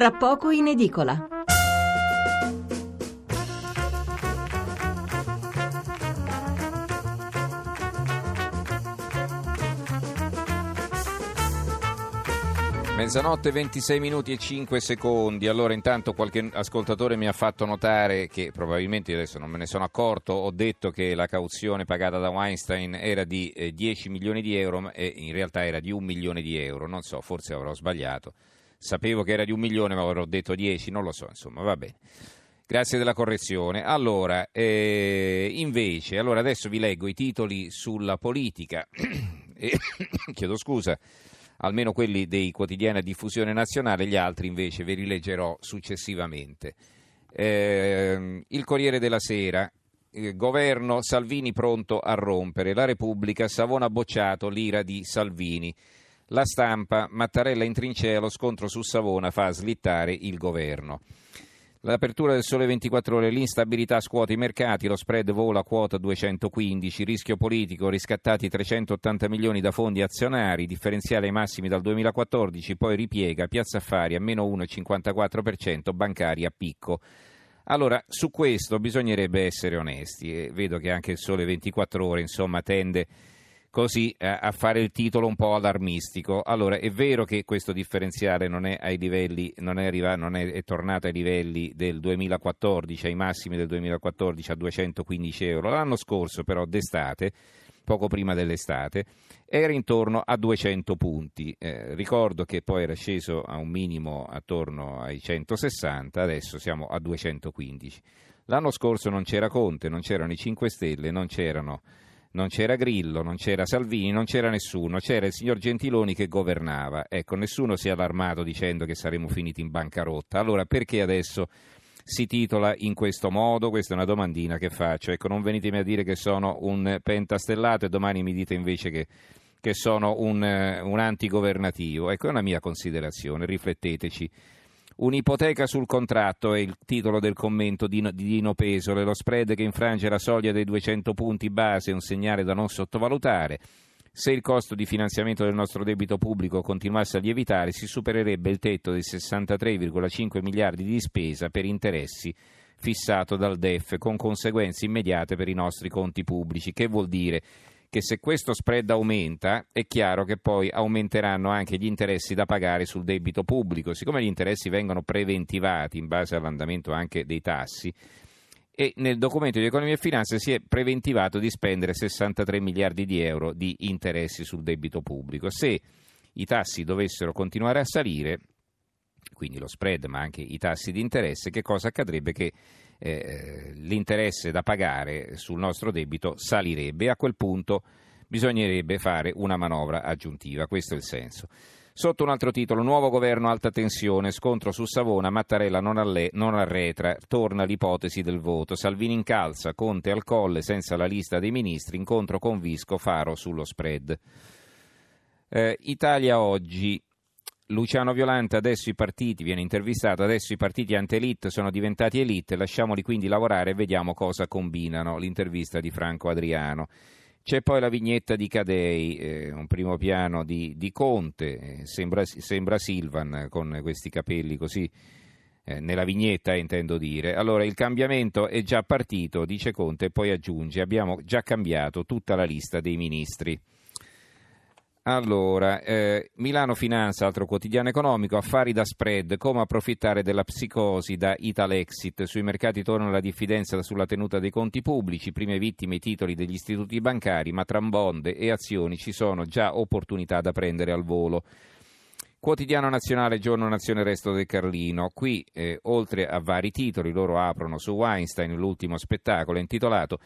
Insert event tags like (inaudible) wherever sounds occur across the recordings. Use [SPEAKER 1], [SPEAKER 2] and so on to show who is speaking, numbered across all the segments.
[SPEAKER 1] tra poco in edicola.
[SPEAKER 2] Mezzanotte 26 minuti e 5 secondi. Allora, intanto qualche ascoltatore mi ha fatto notare che probabilmente adesso non me ne sono accorto. Ho detto che la cauzione pagata da Weinstein era di eh, 10 milioni di euro e in realtà era di un milione di euro. Non so, forse avrò sbagliato. Sapevo che era di un milione, ma avrò detto 10, non lo so. Insomma, va bene. Grazie della correzione. Allora, eh, invece, allora adesso vi leggo i titoli sulla politica. (coughs) (coughs) chiedo scusa almeno quelli dei quotidiani a diffusione nazionale, gli altri invece ve li leggerò successivamente. Eh, il Corriere della Sera, eh, governo Salvini pronto a rompere, la Repubblica, Savona bocciato, l'ira di Salvini. La stampa, Mattarella in trincea, lo scontro su Savona fa slittare il governo. L'apertura del sole 24 ore, l'instabilità scuote i mercati, lo spread vola a quota 215, rischio politico, riscattati 380 milioni da fondi azionari, differenziale ai massimi dal 2014, poi ripiega, piazza affari a meno 1,54%, bancari a picco. Allora, su questo bisognerebbe essere onesti e vedo che anche il sole 24 ore insomma tende così eh, a fare il titolo un po' allarmistico. Allora, è vero che questo differenziale non è, ai livelli, non è, arrivato, non è, è tornato ai livelli del 2014, ai massimi del 2014 a 215 euro. L'anno scorso, però, d'estate, poco prima dell'estate, era intorno a 200 punti. Eh, ricordo che poi era sceso a un minimo attorno ai 160, adesso siamo a 215. L'anno scorso non c'era Conte, non c'erano i 5 Stelle, non c'erano non c'era Grillo, non c'era Salvini, non c'era nessuno, c'era il signor Gentiloni che governava. Ecco, nessuno si è allarmato dicendo che saremmo finiti in bancarotta. Allora perché adesso si titola in questo modo? Questa è una domandina che faccio. Ecco, non venitemi a dire che sono un pentastellato e domani mi dite invece che, che sono un, un antigovernativo. Ecco, è una mia considerazione, rifletteteci. Un'ipoteca sul contratto è il titolo del commento di Dino Pesole. Lo spread che infrange la soglia dei 200 punti base è un segnale da non sottovalutare. Se il costo di finanziamento del nostro debito pubblico continuasse a lievitare, si supererebbe il tetto dei 63,5 miliardi di spesa per interessi fissato dal DEF, con conseguenze immediate per i nostri conti pubblici. Che vuol dire? Che se questo spread aumenta è chiaro che poi aumenteranno anche gli interessi da pagare sul debito pubblico. Siccome gli interessi vengono preventivati in base all'andamento anche dei tassi, e nel documento di economia e finanza si è preventivato di spendere 63 miliardi di euro di interessi sul debito pubblico. Se i tassi dovessero continuare a salire, quindi lo spread ma anche i tassi di interesse, che cosa accadrebbe? Che eh, l'interesse da pagare sul nostro debito salirebbe e a quel punto bisognerebbe fare una manovra aggiuntiva. Questo è il senso. Sotto un altro titolo, nuovo governo alta tensione, scontro su Savona, Mattarella non, alle, non arretra, torna l'ipotesi del voto, Salvini incalza, Conte al colle senza la lista dei ministri, incontro con Visco, Faro sullo spread. Eh, Italia oggi, Luciano Violante, adesso i partiti, viene intervistato, adesso i partiti anti-elite sono diventati elite, lasciamoli quindi lavorare e vediamo cosa combinano. L'intervista di Franco Adriano. C'è poi la vignetta di Cadei, eh, un primo piano di, di Conte, eh, sembra, sembra, Silvan con questi capelli così, eh, nella vignetta intendo dire. Allora il cambiamento è già partito, dice Conte, e poi aggiunge abbiamo già cambiato tutta la lista dei ministri. Allora, eh, Milano Finanza, altro quotidiano economico, affari da spread, come approfittare della psicosi da Italexit, sui mercati torna la diffidenza sulla tenuta dei conti pubblici, prime vittime i titoli degli istituti bancari, ma tra bonde e azioni ci sono già opportunità da prendere al volo. Quotidiano nazionale, giorno nazione, resto del Carlino. Qui, eh, oltre a vari titoli, loro aprono su Weinstein l'ultimo spettacolo intitolato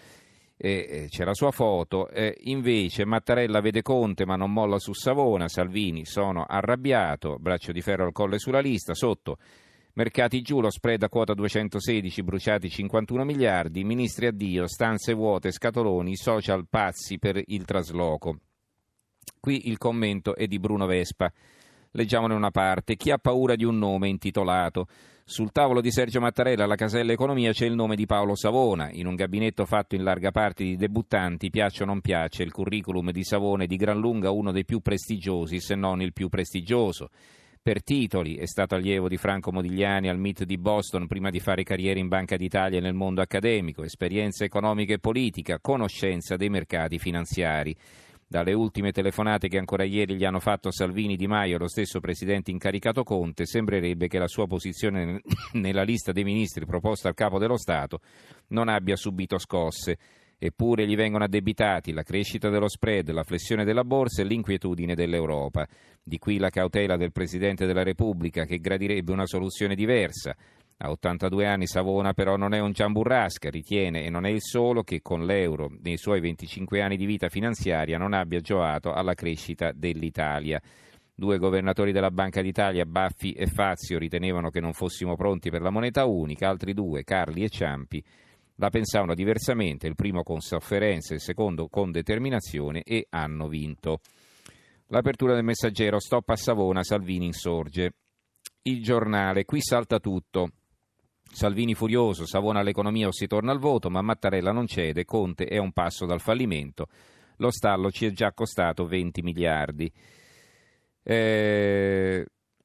[SPEAKER 2] eh, c'è la sua foto, eh, invece Mattarella vede Conte ma non molla su Savona, Salvini sono arrabbiato, braccio di ferro al colle sulla lista, sotto mercati giù, lo spread a quota 216, bruciati 51 miliardi, ministri addio, stanze vuote, scatoloni, social pazzi per il trasloco. Qui il commento è di Bruno Vespa. Leggiamone una parte. Chi ha paura di un nome intitolato? Sul tavolo di Sergio Mattarella alla casella economia c'è il nome di Paolo Savona. In un gabinetto fatto in larga parte di debuttanti, piace o non piace, il curriculum di Savona è di gran lunga uno dei più prestigiosi, se non il più prestigioso. per titoli, è stato allievo di Franco Modigliani al MIT di Boston prima di fare carriera in Banca d'Italia e nel mondo accademico, esperienza economica e politica, conoscenza dei mercati finanziari. Dalle ultime telefonate che ancora ieri gli hanno fatto Salvini Di Maio e lo stesso presidente incaricato Conte, sembrerebbe che la sua posizione (coughs) nella lista dei ministri proposta al capo dello Stato non abbia subito scosse. Eppure gli vengono addebitati la crescita dello spread, la flessione della borsa e l'inquietudine dell'Europa. Di qui la cautela del Presidente della Repubblica che gradirebbe una soluzione diversa. A 82 anni Savona però non è un ciamburrasca, ritiene e non è il solo che con l'euro nei suoi 25 anni di vita finanziaria non abbia giovato alla crescita dell'Italia. Due governatori della Banca d'Italia, Baffi e Fazio, ritenevano che non fossimo pronti per la moneta unica, altri due, Carli e Ciampi, la pensavano diversamente, il primo con sofferenza, il secondo con determinazione e hanno vinto. L'apertura del messaggero, stop a Savona, Salvini insorge. Il giornale, qui salta tutto. Salvini furioso, Savona all'economia o si torna al voto, ma Mattarella non cede, Conte è un passo dal fallimento. Lo stallo ci è già costato 20 miliardi. Eh,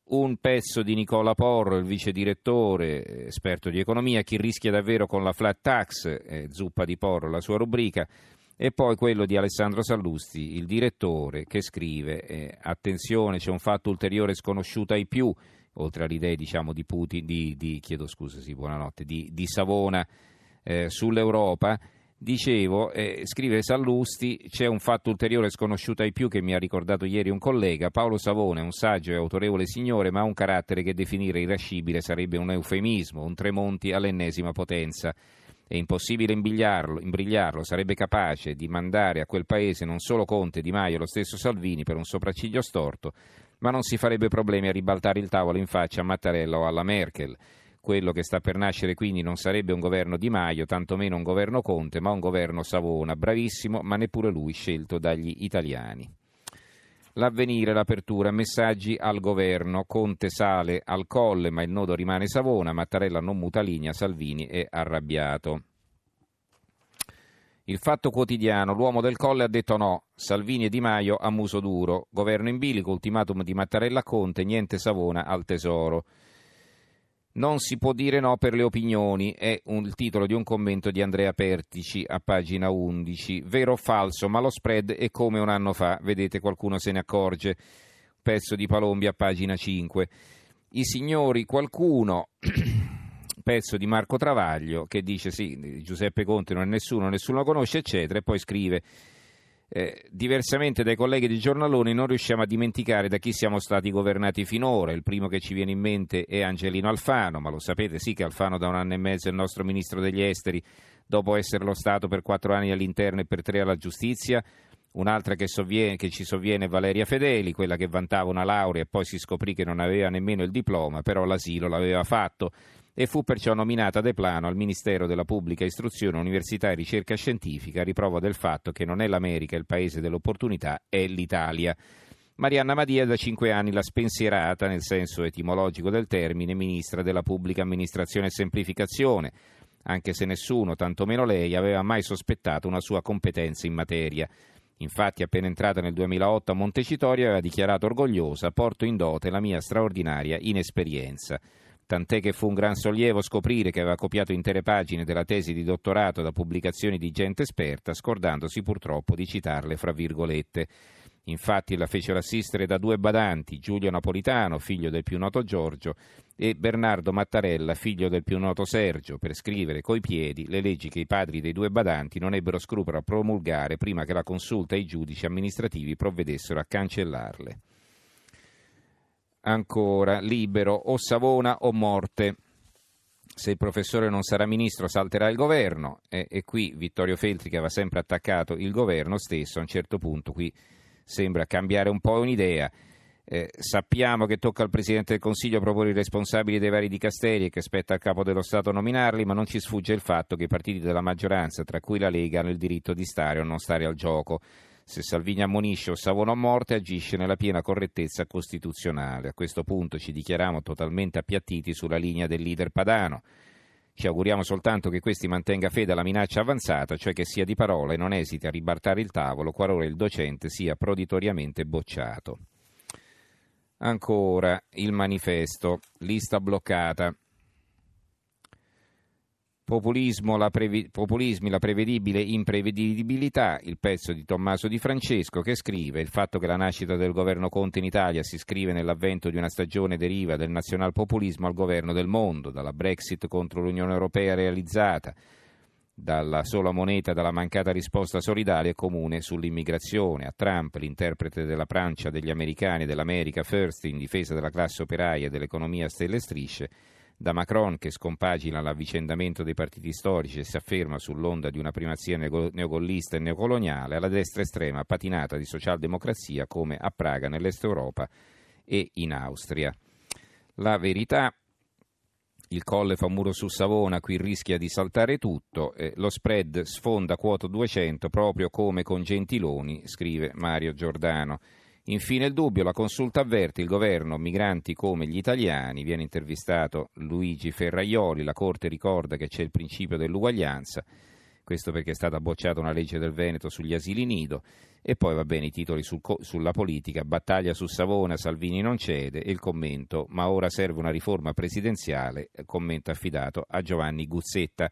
[SPEAKER 2] un pezzo di Nicola Porro, il vice direttore, esperto di economia, chi rischia davvero con la flat tax, eh, zuppa di Porro, la sua rubrica, e poi quello di Alessandro Sallusti, il direttore, che scrive, eh, attenzione, c'è un fatto ulteriore sconosciuto ai più, oltre alle idee diciamo, di Putin, di, di, chiedo scusa, sì, buonanotte, di, di Savona eh, sull'Europa, Dicevo, eh, scrive Sallusti, c'è un fatto ulteriore sconosciuto ai più che mi ha ricordato ieri un collega, Paolo Savone è un saggio e autorevole signore, ma ha un carattere che definire irascibile sarebbe un eufemismo, un Tremonti all'ennesima potenza. È impossibile imbrigliarlo, imbrigliarlo, sarebbe capace di mandare a quel paese non solo Conte, Di Maio e lo stesso Salvini per un sopracciglio storto, ma non si farebbe problemi a ribaltare il tavolo in faccia a Mattarella o alla Merkel. Quello che sta per nascere quindi non sarebbe un governo Di Maio, tantomeno un governo Conte, ma un governo Savona, bravissimo, ma neppure lui scelto dagli italiani. L'avvenire, l'apertura, messaggi al governo, Conte sale al colle ma il nodo rimane Savona, Mattarella non muta linea, Salvini è arrabbiato. Il fatto quotidiano, l'uomo del colle ha detto no, Salvini e Di Maio a muso duro, governo in bilico, ultimatum di Mattarella a Conte, niente Savona al tesoro. Non si può dire no per le opinioni, è un, il titolo di un commento di Andrea Pertici a pagina 11. Vero o falso, ma lo spread è come un anno fa, vedete qualcuno se ne accorge. Pezzo di Palombi a pagina 5. I signori, qualcuno, (clears throat) pezzo di Marco Travaglio, che dice sì, Giuseppe Conte non è nessuno, nessuno lo conosce, eccetera, e poi scrive eh, diversamente dai colleghi di giornaloni non riusciamo a dimenticare da chi siamo stati governati finora. Il primo che ci viene in mente è Angelino Alfano, ma lo sapete sì che Alfano da un anno e mezzo è il nostro ministro degli esteri, dopo esserlo stato per quattro anni all'interno e per tre alla giustizia. Un'altra che, sovviene, che ci sovviene è Valeria Fedeli, quella che vantava una laurea e poi si scoprì che non aveva nemmeno il diploma, però l'asilo l'aveva fatto e fu perciò nominata De Plano al Ministero della Pubblica Istruzione, Università e Ricerca Scientifica, riprova del fatto che non è l'America il paese dell'opportunità, è l'Italia. Marianna Madia da cinque anni la spensierata, nel senso etimologico del termine, ministra della Pubblica Amministrazione e Semplificazione, anche se nessuno, tantomeno lei, aveva mai sospettato una sua competenza in materia. Infatti, appena entrata nel 2008 a Montecitorio, aveva dichiarato orgogliosa: porto in dote la mia straordinaria inesperienza tant'è che fu un gran sollievo scoprire che aveva copiato intere pagine della tesi di dottorato da pubblicazioni di gente esperta, scordandosi purtroppo di citarle fra virgolette. Infatti la fecero assistere da due badanti, Giulio Napolitano, figlio del più noto Giorgio, e Bernardo Mattarella, figlio del più noto Sergio, per scrivere coi piedi le leggi che i padri dei due badanti non ebbero scrupolo a promulgare prima che la consulta e i giudici amministrativi provvedessero a cancellarle ancora libero o Savona o morte. Se il professore non sarà ministro salterà il governo e, e qui Vittorio Feltri che aveva sempre attaccato il governo stesso a un certo punto qui sembra cambiare un po' un'idea. Eh, sappiamo che tocca al Presidente del Consiglio proporre i responsabili dei vari dicasteri e che spetta al Capo dello Stato nominarli, ma non ci sfugge il fatto che i partiti della maggioranza, tra cui la Lega, hanno il diritto di stare o non stare al gioco. Se Salvini ammonisce o Savona a morte, agisce nella piena correttezza costituzionale. A questo punto ci dichiariamo totalmente appiattiti sulla linea del leader padano. Ci auguriamo soltanto che questi mantenga fede alla minaccia avanzata, cioè che sia di parola e non esiti a ribaltare il tavolo qualora il docente sia proditoriamente bocciato. Ancora il manifesto, lista bloccata. Populismo, la previ, populismi, la prevedibile imprevedibilità, il pezzo di Tommaso Di Francesco che scrive il fatto che la nascita del governo Conte in Italia si scrive nell'avvento di una stagione deriva del nazionalpopulismo al governo del mondo, dalla Brexit contro l'Unione Europea realizzata, dalla sola moneta dalla mancata risposta solidaria e comune sull'immigrazione, a Trump, l'interprete della Francia, degli americani, dell'America First in difesa della classe operaia e dell'economia a stelle e strisce, da Macron che scompagina l'avvicendamento dei partiti storici e si afferma sull'onda di una primazia neogollista e neocoloniale, alla destra estrema patinata di socialdemocrazia come a Praga, nell'Est Europa e in Austria. La verità il colle fa muro su Savona, qui rischia di saltare tutto, eh, lo spread sfonda quota 200 proprio come con Gentiloni, scrive Mario Giordano. Infine il dubbio, la consulta avverte il governo, migranti come gli italiani, viene intervistato Luigi Ferraioli, la Corte ricorda che c'è il principio dell'uguaglianza, questo perché è stata bocciata una legge del Veneto sugli asili nido, e poi va bene i titoli sul, sulla politica, battaglia su Savona, Salvini non cede, e il commento, ma ora serve una riforma presidenziale, commento affidato a Giovanni Guzzetta.